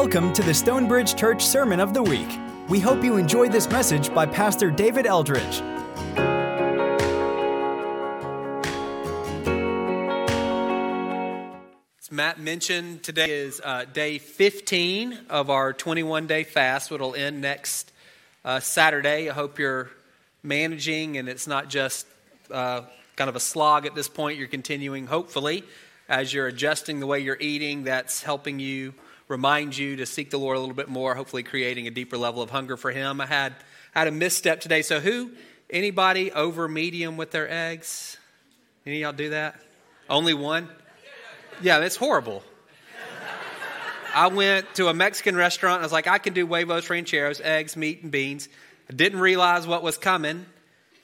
Welcome to the Stonebridge Church Sermon of the Week. We hope you enjoy this message by Pastor David Eldridge. As Matt mentioned, today is uh, day 15 of our 21 day fast, which will end next uh, Saturday. I hope you're managing and it's not just uh, kind of a slog at this point. You're continuing, hopefully, as you're adjusting the way you're eating, that's helping you remind you to seek the Lord a little bit more, hopefully creating a deeper level of hunger for Him. I had had a misstep today. So who? Anybody over medium with their eggs? Any of y'all do that? Only one? Yeah, it's horrible. I went to a Mexican restaurant. I was like, I can do huevos rancheros, eggs, meat, and beans. I didn't realize what was coming.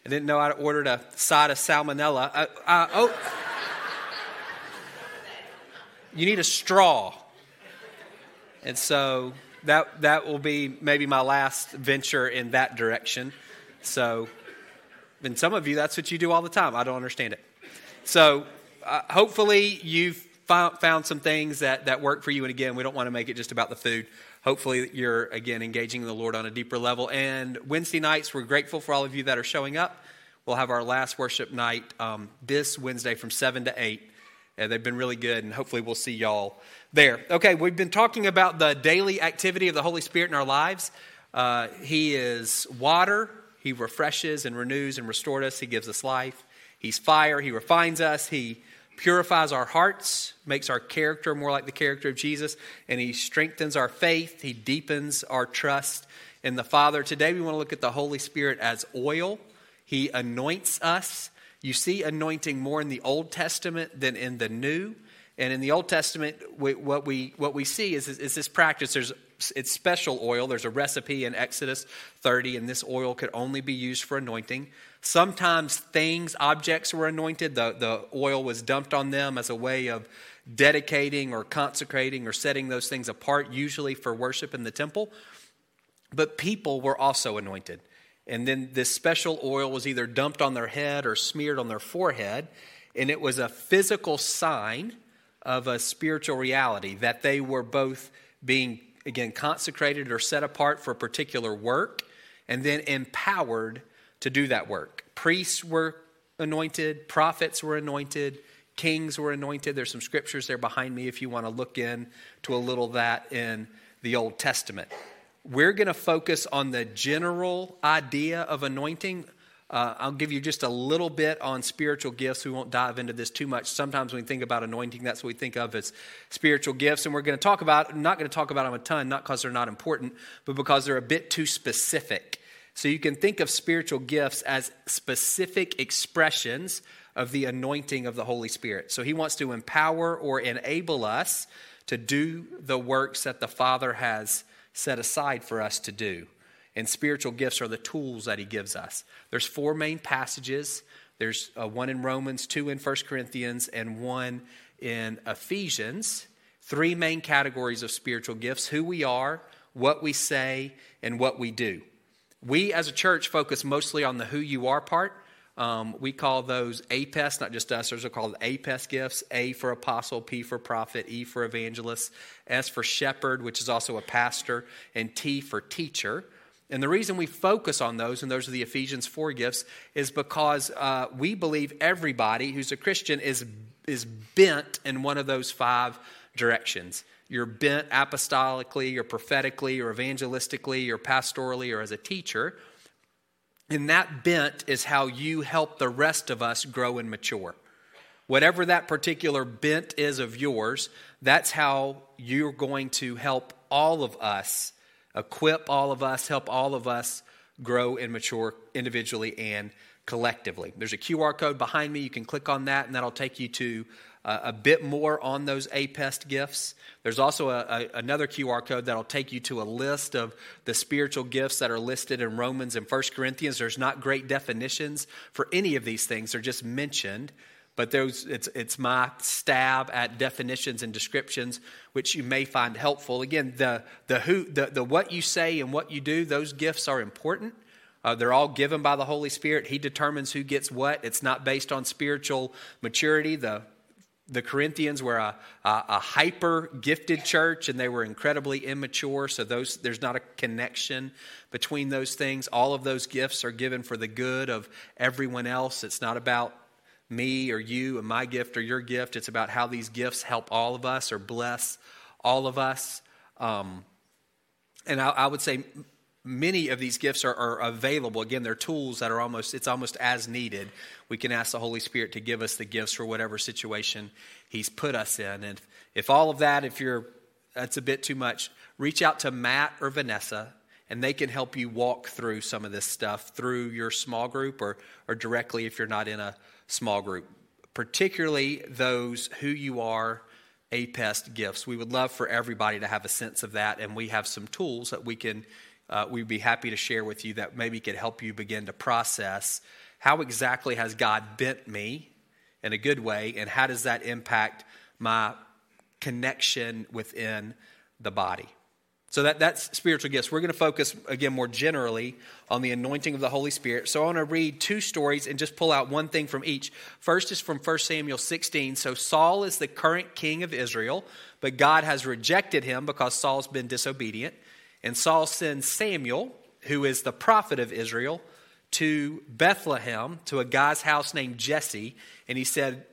I didn't know I'd ordered a side of salmonella. Oh, you need a straw. And so that, that will be maybe my last venture in that direction. So, and some of you, that's what you do all the time. I don't understand it. So, uh, hopefully, you've found, found some things that, that work for you. And again, we don't want to make it just about the food. Hopefully, you're again engaging the Lord on a deeper level. And Wednesday nights, we're grateful for all of you that are showing up. We'll have our last worship night um, this Wednesday from 7 to 8. And they've been really good, and hopefully, we'll see y'all there. Okay, we've been talking about the daily activity of the Holy Spirit in our lives. Uh, he is water, He refreshes and renews and restores us, He gives us life. He's fire, He refines us, He purifies our hearts, makes our character more like the character of Jesus, and He strengthens our faith, He deepens our trust in the Father. Today, we want to look at the Holy Spirit as oil. He anoints us. You see anointing more in the Old Testament than in the New. And in the Old Testament, we, what, we, what we see is, is, is, this practice. There's, it's special oil. There's a recipe in Exodus 30, and this oil could only be used for anointing. Sometimes things, objects were anointed. The, the oil was dumped on them as a way of dedicating or consecrating or setting those things apart, usually for worship in the temple. But people were also anointed. And then this special oil was either dumped on their head or smeared on their forehead. And it was a physical sign of a spiritual reality, that they were both being, again, consecrated or set apart for a particular work, and then empowered to do that work. Priests were anointed, prophets were anointed, kings were anointed. There's some scriptures there behind me if you want to look in to a little that in the Old Testament. We're going to focus on the general idea of anointing uh, I'll give you just a little bit on spiritual gifts. We won't dive into this too much. Sometimes when we think about anointing, that's what we think of as spiritual gifts. And we're going to talk about, not going to talk about them a ton, not because they're not important, but because they're a bit too specific. So you can think of spiritual gifts as specific expressions of the anointing of the Holy Spirit. So he wants to empower or enable us to do the works that the Father has set aside for us to do and spiritual gifts are the tools that he gives us. There's four main passages. There's uh, one in Romans, two in 1 Corinthians, and one in Ephesians. Three main categories of spiritual gifts who we are, what we say, and what we do. We as a church focus mostly on the who you are part. Um, we call those APEST, not just us, those are called APEST gifts A for apostle, P for prophet, E for evangelist, S for shepherd, which is also a pastor, and T for teacher. And the reason we focus on those, and those are the Ephesians 4 gifts, is because uh, we believe everybody who's a Christian is, is bent in one of those five directions. You're bent apostolically, or prophetically, or evangelistically, or pastorally, or as a teacher. And that bent is how you help the rest of us grow and mature. Whatever that particular bent is of yours, that's how you're going to help all of us equip all of us, help all of us grow and mature individually and collectively. There's a QR code behind me. You can click on that, and that'll take you to a bit more on those APEST gifts. There's also a, a, another QR code that'll take you to a list of the spiritual gifts that are listed in Romans and 1 Corinthians. There's not great definitions for any of these things, they're just mentioned but those, it's, it's my stab at definitions and descriptions, which you may find helpful. Again, the, the, who, the, the what you say and what you do, those gifts are important. Uh, they're all given by the Holy Spirit. He determines who gets what. It's not based on spiritual maturity. The the Corinthians were a, a, a hyper gifted church and they were incredibly immature, so those, there's not a connection between those things. All of those gifts are given for the good of everyone else. It's not about me or you and my gift or your gift. It's about how these gifts help all of us or bless all of us. Um, and I, I would say many of these gifts are, are, available. Again they're tools that are almost it's almost as needed. We can ask the holy spirit to give us the gifts for whatever situation he's put us in. And if all of that if you're that's a bit too much reach out to matt or vanessa and they can help you walk through some of this stuff through your small group or, or directly if you're not in a small group. Particularly those who you are APEST gifts. We would love for everybody to have a sense of that, and we have some tools that we can uh, we'd be happy to share with you that maybe could help you begin to process how exactly has God bent me in a good way, and how does that impact my connection within the body. So that, that's spiritual gifts. We're going to focus again more generally on the anointing of the Holy Spirit. So I want to read two stories and just pull out one thing from each. First is from 1 Samuel 16. So Saul is the current king of Israel, but God has rejected him because Saul's been disobedient. And Saul sends Samuel, who is the prophet of Israel, to Bethlehem to a guy's house named Jesse. And he said,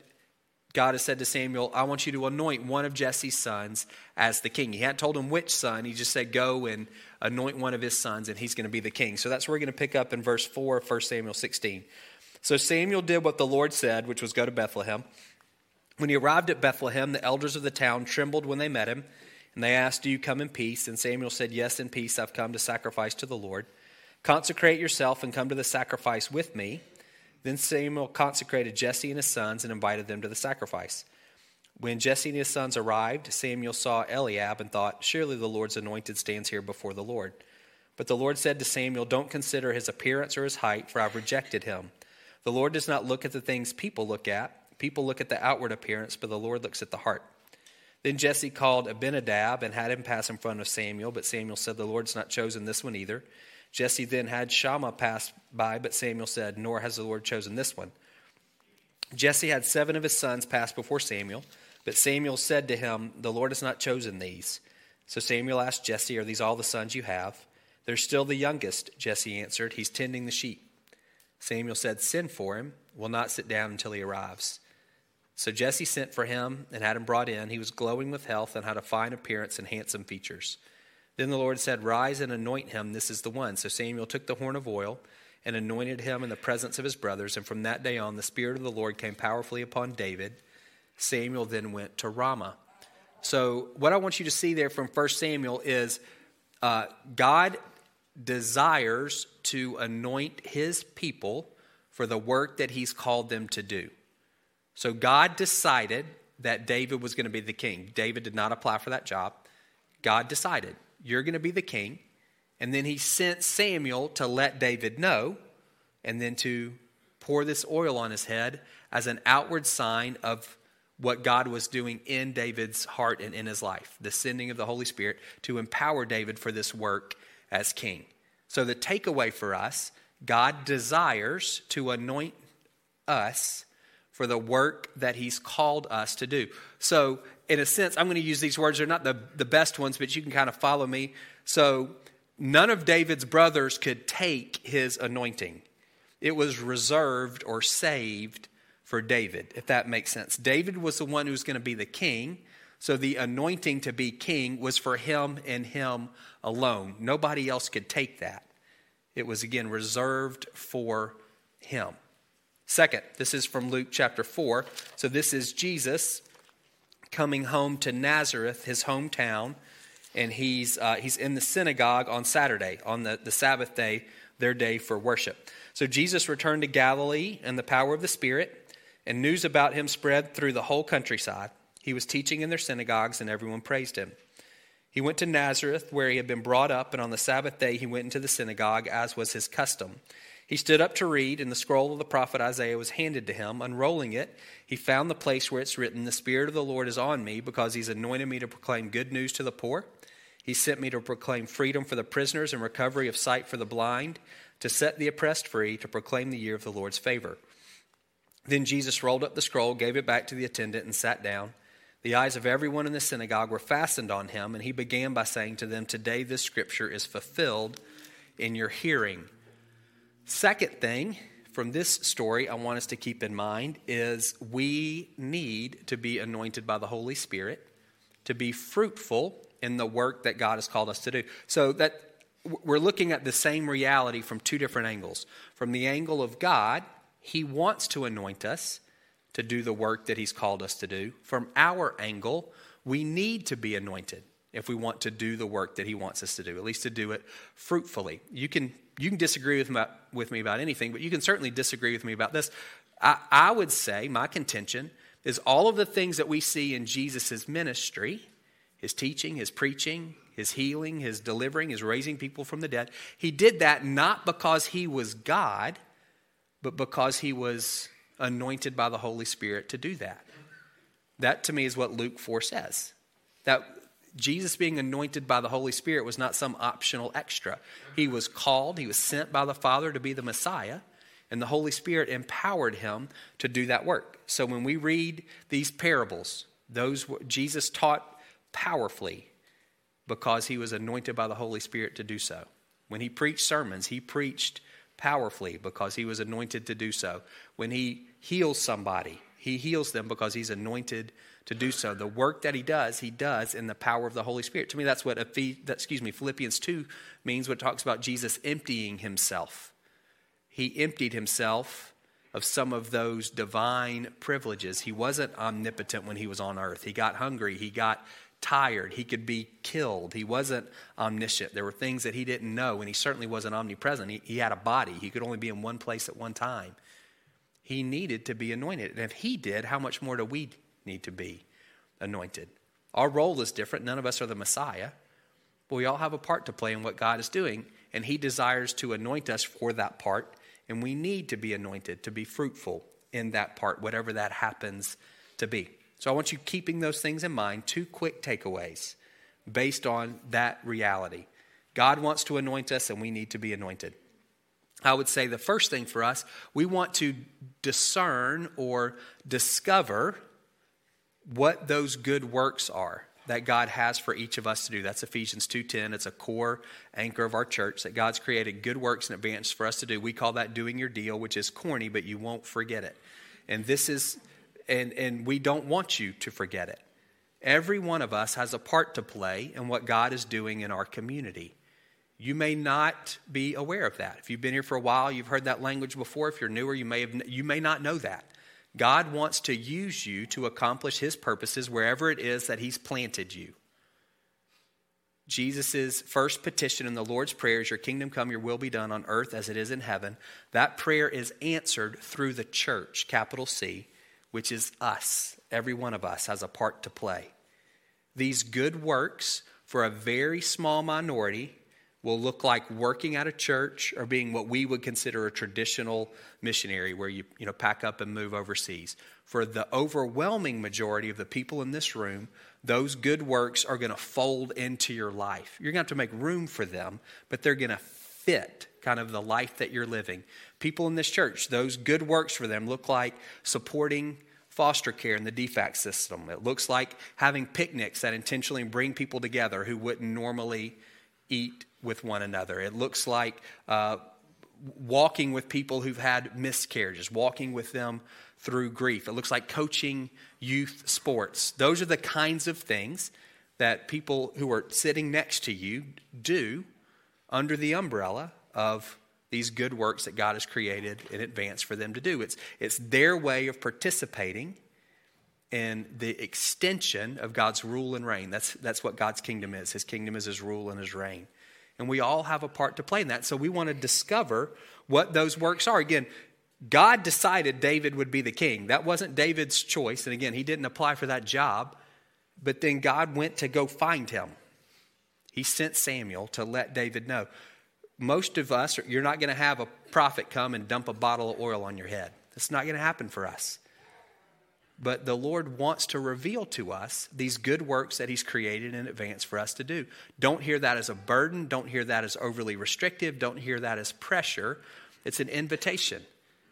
God has said to Samuel, I want you to anoint one of Jesse's sons as the king. He hadn't told him which son. He just said, Go and anoint one of his sons, and he's going to be the king. So that's where we're going to pick up in verse 4 of 1 Samuel 16. So Samuel did what the Lord said, which was go to Bethlehem. When he arrived at Bethlehem, the elders of the town trembled when they met him. And they asked, Do you come in peace? And Samuel said, Yes, in peace I've come to sacrifice to the Lord. Consecrate yourself and come to the sacrifice with me. Then Samuel consecrated Jesse and his sons and invited them to the sacrifice. When Jesse and his sons arrived, Samuel saw Eliab and thought, Surely the Lord's anointed stands here before the Lord. But the Lord said to Samuel, Don't consider his appearance or his height, for I've rejected him. The Lord does not look at the things people look at. People look at the outward appearance, but the Lord looks at the heart. Then Jesse called Abinadab and had him pass in front of Samuel, but Samuel said, The Lord's not chosen this one either. Jesse then had Shammah pass by, but Samuel said, Nor has the Lord chosen this one. Jesse had seven of his sons pass before Samuel, but Samuel said to him, The Lord has not chosen these. So Samuel asked Jesse, Are these all the sons you have? They're still the youngest, Jesse answered. He's tending the sheep. Samuel said, Send for him. We'll not sit down until he arrives. So Jesse sent for him and had him brought in. He was glowing with health and had a fine appearance and handsome features. Then the Lord said, Rise and anoint him. This is the one. So Samuel took the horn of oil and anointed him in the presence of his brothers. And from that day on, the Spirit of the Lord came powerfully upon David. Samuel then went to Ramah. So, what I want you to see there from 1 Samuel is uh, God desires to anoint his people for the work that he's called them to do. So God decided that David was going to be the king. David did not apply for that job. God decided, you're going to be the king. And then he sent Samuel to let David know and then to pour this oil on his head as an outward sign of what God was doing in David's heart and in his life, the sending of the Holy Spirit to empower David for this work as king. So, the takeaway for us God desires to anoint us for the work that He's called us to do. So, in a sense, I'm going to use these words. They're not the, the best ones, but you can kind of follow me. So, none of David's brothers could take his anointing, it was reserved or saved for David, if that makes sense. David was the one who was going to be the king. So the anointing to be king was for him and him alone. Nobody else could take that. It was again reserved for him. Second, this is from Luke chapter 4. So this is Jesus coming home to Nazareth, his hometown, and he's, uh, he's in the synagogue on Saturday, on the, the Sabbath day, their day for worship. So Jesus returned to Galilee in the power of the Spirit, and news about him spread through the whole countryside. He was teaching in their synagogues, and everyone praised him. He went to Nazareth, where he had been brought up, and on the Sabbath day he went into the synagogue, as was his custom. He stood up to read, and the scroll of the prophet Isaiah was handed to him. Unrolling it, he found the place where it's written, The Spirit of the Lord is on me, because he's anointed me to proclaim good news to the poor. He sent me to proclaim freedom for the prisoners and recovery of sight for the blind, to set the oppressed free, to proclaim the year of the Lord's favor. Then Jesus rolled up the scroll, gave it back to the attendant, and sat down. The eyes of everyone in the synagogue were fastened on him, and he began by saying to them, Today this scripture is fulfilled in your hearing. Second thing from this story I want us to keep in mind is we need to be anointed by the Holy Spirit to be fruitful in the work that God has called us to do. So that we're looking at the same reality from two different angles. From the angle of God, He wants to anoint us to do the work that He's called us to do. From our angle, we need to be anointed if we want to do the work that He wants us to do, at least to do it fruitfully. You can, you can disagree with, my, with me about anything, but you can certainly disagree with me about this. I, I would say, my contention is all of the things that we see in Jesus' ministry his teaching, his preaching, his healing, his delivering, his raising people from the dead. He did that not because he was God, but because he was anointed by the Holy Spirit to do that. That to me is what Luke 4 says. That Jesus being anointed by the Holy Spirit was not some optional extra. He was called, he was sent by the Father to be the Messiah, and the Holy Spirit empowered him to do that work. So when we read these parables, those Jesus taught powerfully because he was anointed by the Holy Spirit to do so. When he preached sermons, he preached powerfully because he was anointed to do so. When he heals somebody, he heals them because he's anointed to do so. The work that he does, he does in the power of the Holy Spirit. To me, that's what excuse me, Philippians 2 means when it talks about Jesus emptying himself. He emptied himself of some of those divine privileges. He wasn't omnipotent when he was on earth. He got hungry, he got tired. He could be killed. He wasn't omniscient. There were things that he didn't know, and he certainly wasn't omnipresent. He, he had a body, he could only be in one place at one time. He needed to be anointed. And if he did, how much more do we need to be anointed? Our role is different. None of us are the Messiah, but we all have a part to play in what God is doing, and he desires to anoint us for that part, and we need to be anointed to be fruitful in that part, whatever that happens to be. So I want you keeping those things in mind. Two quick takeaways based on that reality. God wants to anoint us, and we need to be anointed. I would say the first thing for us, we want to discern or discover what those good works are that God has for each of us to do. That's Ephesians 2:10. It's a core anchor of our church that God's created good works in advance for us to do. We call that doing your deal, which is corny, but you won't forget it. And this is and, and we don't want you to forget it. Every one of us has a part to play in what God is doing in our community. You may not be aware of that. If you've been here for a while, you've heard that language before. If you're newer, you may, have, you may not know that. God wants to use you to accomplish his purposes wherever it is that he's planted you. Jesus' first petition in the Lord's Prayer is Your kingdom come, your will be done on earth as it is in heaven. That prayer is answered through the church, capital C, which is us. Every one of us has a part to play. These good works for a very small minority will look like working at a church or being what we would consider a traditional missionary where you, you know, pack up and move overseas. For the overwhelming majority of the people in this room, those good works are going to fold into your life. You're going to have to make room for them, but they're going to fit kind of the life that you're living. People in this church, those good works for them look like supporting foster care in the DFAC system. It looks like having picnics that intentionally bring people together who wouldn't normally eat with one another. It looks like uh, walking with people who've had miscarriages, walking with them through grief. It looks like coaching youth sports. Those are the kinds of things that people who are sitting next to you do under the umbrella of these good works that God has created in advance for them to do. It's, it's their way of participating in the extension of God's rule and reign. That's, that's what God's kingdom is. His kingdom is his rule and his reign. And we all have a part to play in that. So we want to discover what those works are. Again, God decided David would be the king. That wasn't David's choice. And again, he didn't apply for that job. But then God went to go find him. He sent Samuel to let David know most of us, you're not going to have a prophet come and dump a bottle of oil on your head. That's not going to happen for us. But the Lord wants to reveal to us these good works that He's created in advance for us to do. Don't hear that as a burden. Don't hear that as overly restrictive. Don't hear that as pressure. It's an invitation.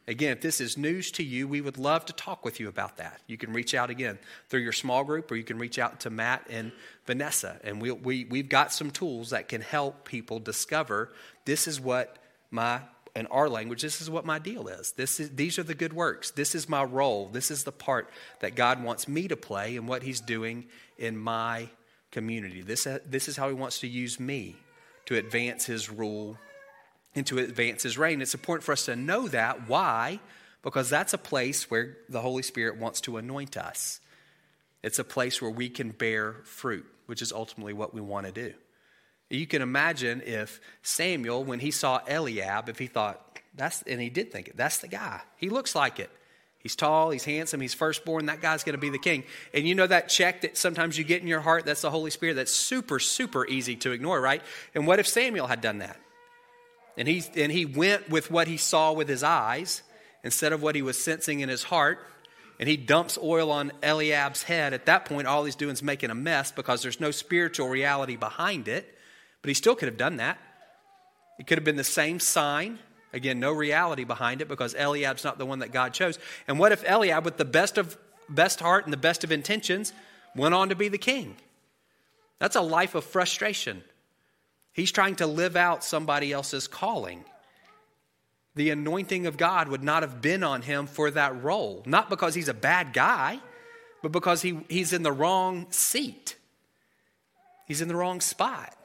Again, if this is news to you, we would love to talk with you about that. You can reach out again through your small group, or you can reach out to Matt and Vanessa. And we, we, we've got some tools that can help people discover this is what my, in our language, this is what my deal is. This is these are the good works. This is my role. This is the part that God wants me to play and what He's doing in my community. This, uh, this is how He wants to use me to advance His rule and to advance his reign. It's important for us to know that. Why? Because that's a place where the Holy Spirit wants to anoint us. It's a place where we can bear fruit, which is ultimately what we want to do. You can imagine if Samuel, when he saw Eliab, if he thought, that's, and he did think it, that's the guy. He looks like it. He's tall, he's handsome, he's firstborn, that guy's going to be the king. And you know that check that sometimes you get in your heart, that's the Holy Spirit, that's super, super easy to ignore, right? And what if Samuel had done that? And he, and he went with what he saw with his eyes instead of what he was sensing in his heart. And he dumps oil on Eliab's head. At that point, all he's doing is making a mess because there's no spiritual reality behind it. But he still could have done that. It could have been the same sign. Again, no reality behind it because Eliab's not the one that God chose. And what if Eliab, with the best of best heart and the best of intentions, went on to be the king? That's a life of frustration. He's trying to live out somebody else's calling. The anointing of God would not have been on him for that role, not because he's a bad guy, but because he, he's in the wrong seat. He's in the wrong spot.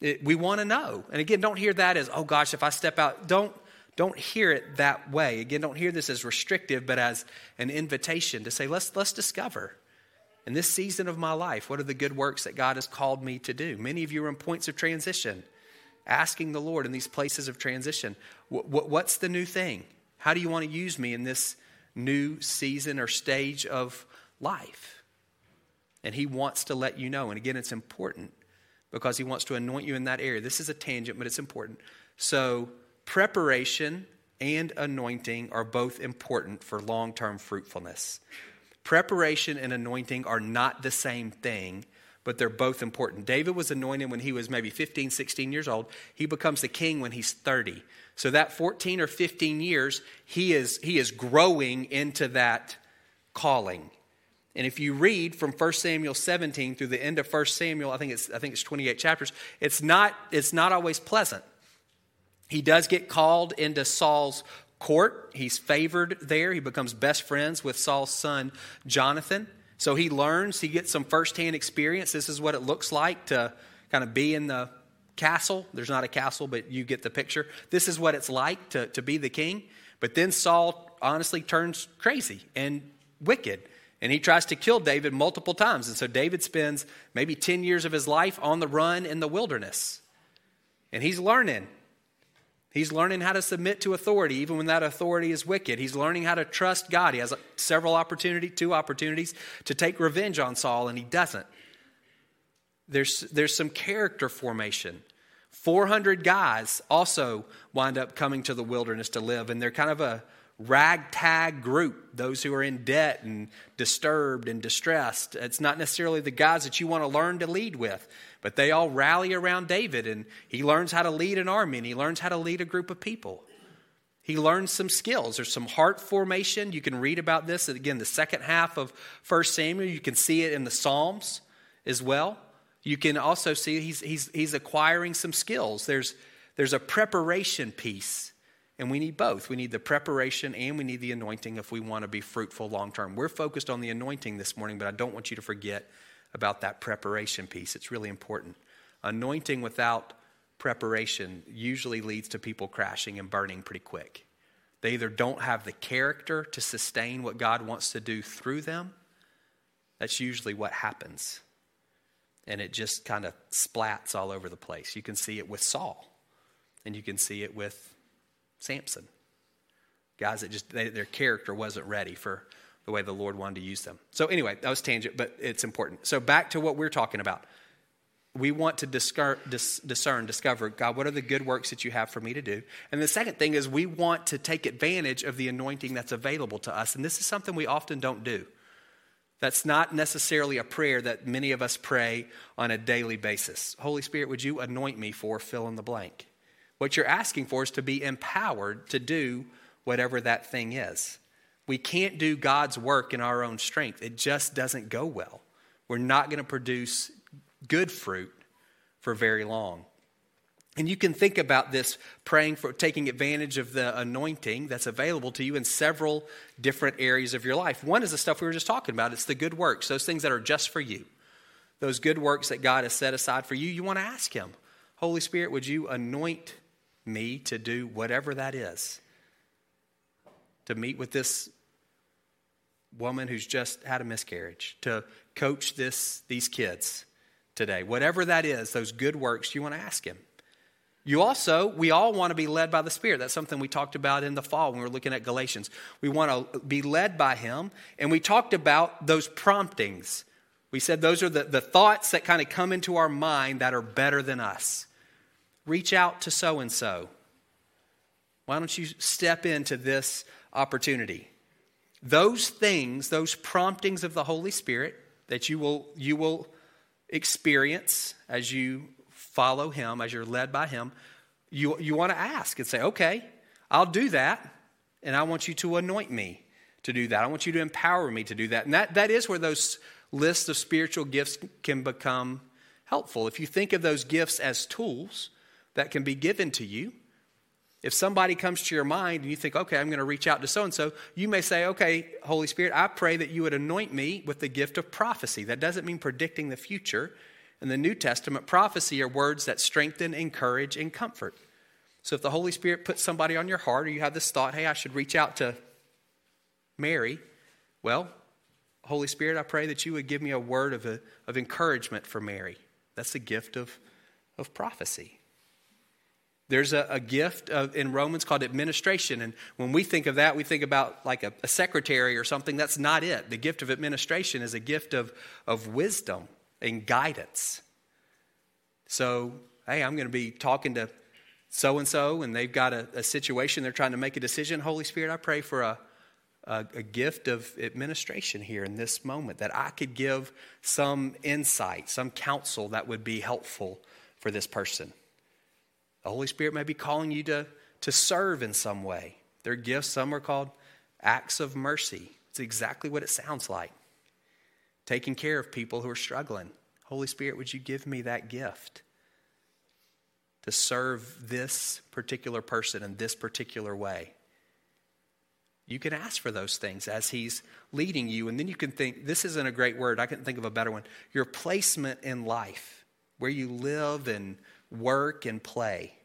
It, we want to know. And again, don't hear that as, oh gosh, if I step out, don't, don't hear it that way. Again, don't hear this as restrictive, but as an invitation to say, let's, let's discover in this season of my life, what are the good works that God has called me to do? Many of you are in points of transition, asking the Lord in these places of transition, What what's the new thing? How do you want to use me in this new season or stage of life? And He wants to let you know. And again, it's important because He wants to anoint you in that area. This is a tangent, but it's important. So, preparation and anointing are both important for long term fruitfulness. Preparation and anointing are not the same thing, but they're both important. David was anointed when he was maybe 15, 16 years old. He becomes the king when he's 30. So that 14 or 15 years, he is, he is growing into that calling. And if you read from 1 Samuel 17 through the end of 1 Samuel, I think it's, I think it's 28 chapters, it's not, it's not always pleasant. He does get called into Saul's court. He's favored there. He becomes best friends with Saul's son, Jonathan. So he learns, he gets some firsthand experience. This is what it looks like to kind of be in the castle. There's not a castle, but you get the picture. This is what it's like to, to be the king. But then Saul honestly turns crazy and wicked. And he tries to kill David multiple times. And so David spends maybe 10 years of his life on the run in the wilderness. And he's learning He's learning how to submit to authority, even when that authority is wicked. He's learning how to trust God. He has several opportunities, two opportunities to take revenge on Saul, and he doesn't. There's, there's some character formation. 400 guys also wind up coming to the wilderness to live, and they're kind of a ragtag group, those who are in debt and disturbed and distressed. It's not necessarily the guys that you want to learn to lead with. But they all rally around David, and he learns how to lead an army, and he learns how to lead a group of people. He learns some skills. There's some heart formation. You can read about this again, the second half of 1 Samuel. You can see it in the Psalms as well. You can also see he's, he's, he's acquiring some skills. There's, there's a preparation piece, and we need both. We need the preparation and we need the anointing if we want to be fruitful long term. We're focused on the anointing this morning, but I don't want you to forget about that preparation piece. It's really important. Anointing without preparation usually leads to people crashing and burning pretty quick. They either don't have the character to sustain what God wants to do through them. That's usually what happens. And it just kind of splats all over the place. You can see it with Saul, and you can see it with Samson. Guys that just, they, their character wasn't ready for the way the Lord wanted to use them. So, anyway, that was tangent, but it's important. So, back to what we're talking about. We want to discern, discern, discover, God, what are the good works that you have for me to do? And the second thing is we want to take advantage of the anointing that's available to us. And this is something we often don't do. That's not necessarily a prayer that many of us pray on a daily basis. Holy Spirit, would you anoint me for fill in the blank? What you're asking for is to be empowered to do whatever that thing is. We can't do God's work in our own strength. It just doesn't go well. We're not going to produce good fruit for very long. And you can think about this praying for taking advantage of the anointing that's available to you in several different areas of your life. One is the stuff we were just talking about it's the good works, those things that are just for you. Those good works that God has set aside for you, you want to ask Him, Holy Spirit, would you anoint me to do whatever that is? To meet with this woman who's just had a miscarriage, to coach this, these kids today. Whatever that is, those good works, you want to ask Him. You also, we all want to be led by the Spirit. That's something we talked about in the fall when we were looking at Galatians. We want to be led by Him, and we talked about those promptings. We said those are the, the thoughts that kind of come into our mind that are better than us. Reach out to so and so. Why don't you step into this opportunity? Those things, those promptings of the Holy Spirit that you will, you will experience as you follow Him, as you're led by Him, you, you want to ask and say, okay, I'll do that, and I want you to anoint me to do that. I want you to empower me to do that. And that, that is where those lists of spiritual gifts can become helpful. If you think of those gifts as tools that can be given to you, if somebody comes to your mind and you think, okay, I'm going to reach out to so and so, you may say, okay, Holy Spirit, I pray that you would anoint me with the gift of prophecy. That doesn't mean predicting the future. In the New Testament, prophecy are words that strengthen, encourage, and comfort. So if the Holy Spirit puts somebody on your heart or you have this thought, hey, I should reach out to Mary, well, Holy Spirit, I pray that you would give me a word of, a, of encouragement for Mary. That's the gift of, of prophecy. There's a, a gift of, in Romans called administration. And when we think of that, we think about like a, a secretary or something. That's not it. The gift of administration is a gift of, of wisdom and guidance. So, hey, I'm going to be talking to so and so, and they've got a, a, situation, they're trying to make a decision. Holy Spirit, I pray for a, a, a gift of administration here in this moment, that I could give some insight, some counsel that would be helpful for this person. The Holy Spirit may be calling you to, to serve in some way. Their gifts, some are called acts of mercy. It's exactly what it sounds like taking care of people who are struggling. Holy Spirit, would you give me that gift to serve this particular person in this particular way? You can ask for those things as He's leading you. And then you can think, this isn't a great word. I couldn't think of a better one. Your placement in life, where you live and work and play.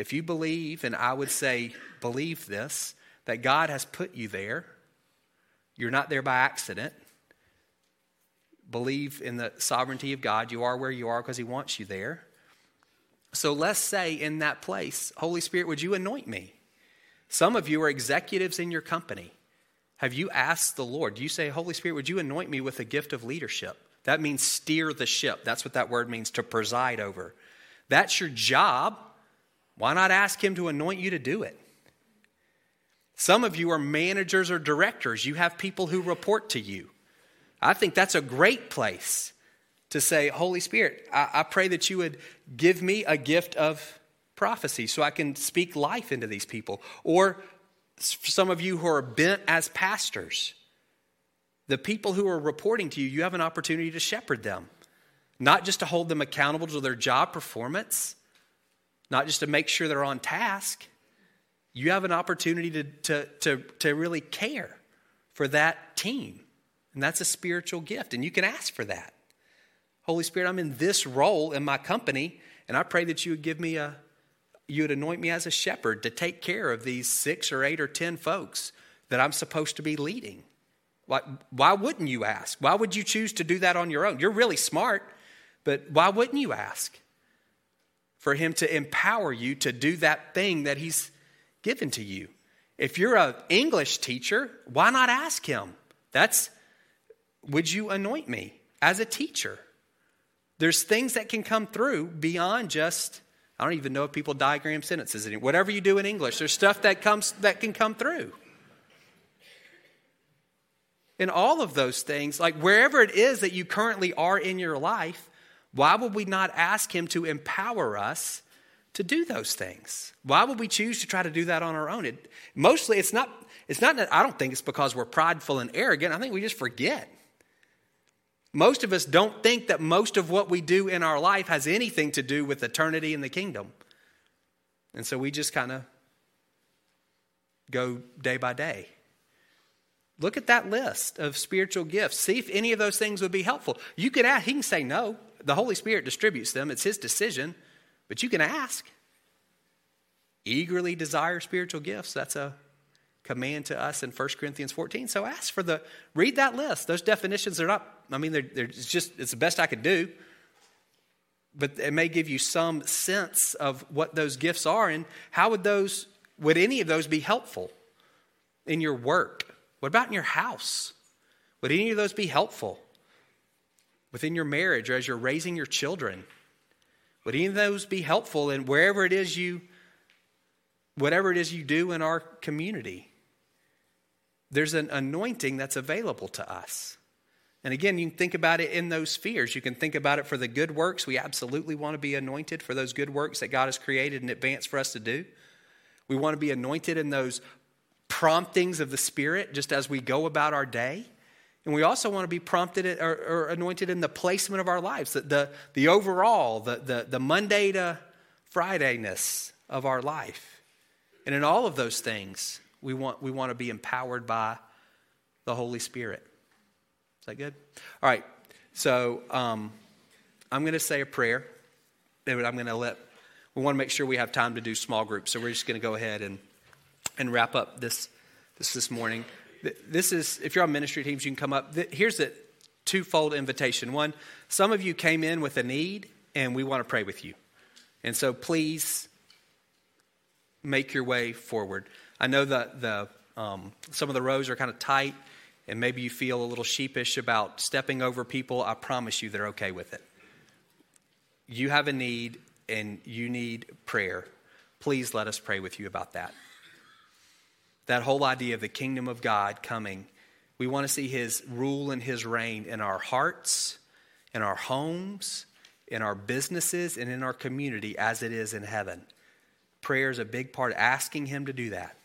If you believe, and I would say, believe this, that God has put you there, you're not there by accident believe in the sovereignty of God. You are where you are because He wants you there. So let's say in that place, Holy Spirit, would you anoint me? Some of you are executives in your company. Have you asked the Lord? Do you say, Holy Spirit, would you anoint me with a gift of leadership? That means steer the ship. That's what that word means to preside over. That's your job. Why not ask Him to anoint you to do it? Some of you are managers or directors. You have people who report to you. I think that's a great place to say, Holy Spirit, I, I, pray that you would give me a gift of prophecy so I can speak life into these people. Or some of you who are bent as pastors, the people who are reporting to you, you have an opportunity to shepherd them, not just to hold them accountable to their job performance, not just to make sure they're on task. You have an opportunity to, to, to, to really care for that team. And that's a spiritual gift, and you can ask for that. Holy Spirit, I'm in this role in my company, and I pray that you would give me a, you would anoint me as a shepherd to take care of these six or eight or ten folks that I'm supposed to be leading. Why, why wouldn't you ask? Why would you choose to do that on your own? You're really smart, but why wouldn't you ask for Him to empower you to do that thing that He's given to you? If you're an English teacher, why not ask Him? That's would you anoint me as a teacher? There's things that can come through beyond just, I don't even know if people diagram sentences. Whatever you do in English, there's stuff that, comes, that can come through. In all of those things, like wherever it is that you currently are in your life, why would we not ask Him to empower us to do those things. Why would we choose to try to do that on our own? It, mostly, it's not, it's not that I don't think it's because we're prideful and arrogant. I think we just forget. Most of us don't think that most of what we do in our life has anything to do with eternity in the kingdom. And so we just kind of go day by day. Look at that list of spiritual gifts. See if any of those things would be helpful. You could ask, he can say no. The Holy Spirit distributes them, it's his decision, but you can ask. Eagerly desire spiritual gifts. That's a command to us in 1 Corinthians 14. So ask for the, read that list. Those definitions are not, I mean, they're, they're just, it's the best I could do. But it may give you some sense of what those gifts are and how would those, would any of those be helpful in your work? What about in your house? Would any of those be helpful within your marriage or as you're raising your children? Would any of those be helpful in wherever it is you, whatever it is you do in our community? There's an anointing that's available to us. And again, you can think about it in those spheres. You can think about it for the good works. We absolutely want to be anointed for those good works that God has created in advance for us to do. We want to be anointed in those promptings of the Spirit just as we go about our day. And we also want to be prompted or, or anointed in the placement of our lives, the, the, the overall, the, the, the Monday to Fridayness of our life. And in all of those things, we want, we want to be empowered by the Holy Spirit. Is that good? All right. So um, I'm going to say a prayer. I'm going to let, we want to make sure we have time to do small groups. So we're just going to go ahead and and wrap up this, this this morning. This is, if you're on ministry teams, you can come up. Here's a twofold invitation. One, some of you came in with a need, and we want to pray with you. And so please make your way forward. I know that the, um, some of the rows are kind of tight, and maybe you feel a little sheepish about stepping over people. I promise you they're okay with it. You have a need, and you need prayer. Please let us pray with you about that that whole idea of the kingdom of God coming. We want to see his rule and his reign in our hearts, in our homes, in our businesses, and in our community as it is in heaven. Prayer is a big part, of asking him to do that.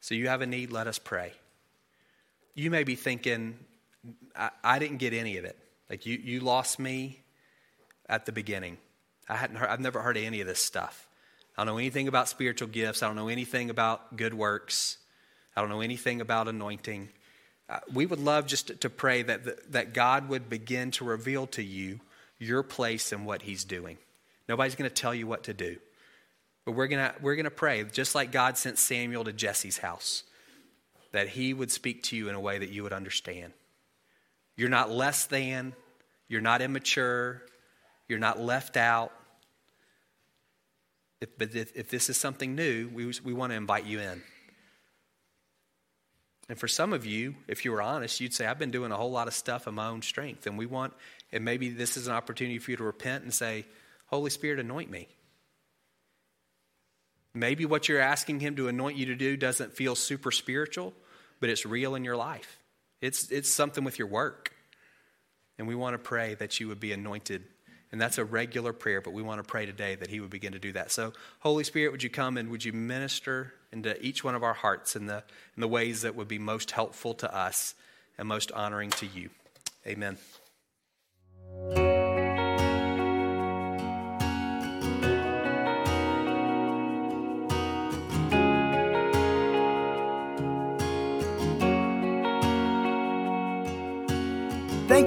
So you have a need, let us pray. You may be thinking, I, I didn't get any of it. Like you, you lost me at the beginning. I hadn't heard, I've never heard of any of this stuff. I don't know anything about spiritual gifts. I don't know anything about good works. I don't know anything about anointing. Uh, we would love just to, pray that, the, that God would begin to reveal to you your place and what He's doing. Nobody's going to tell you what to do. But we're going we're going to pray, just like God sent Samuel to Jesse's house, that He would speak to you in a way that you would understand. You're not less than, you're not immature, you're not left out. If, but if, if this is something new, we, we want to invite you in. And for some of you, if you were honest, you'd say, I've been doing a whole lot of stuff in my own strength. And we want, and maybe this is an opportunity for you to repent and say, Holy Spirit, anoint me. Maybe what you're asking Him to anoint you to do doesn't feel super spiritual, but it's real in your life. It's, it's something with your work. And we want to pray that you would be anointed and that's a regular prayer, but we want to pray today that He would begin to do that. So, Holy Spirit, would you come and would you minister into each one of our hearts in the, in the ways that would be most helpful to us and most honoring to you? Amen.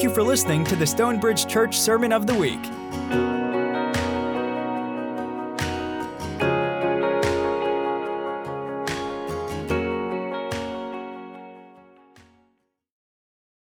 Thank you for listening to the Stonebridge Church Sermon of the Week.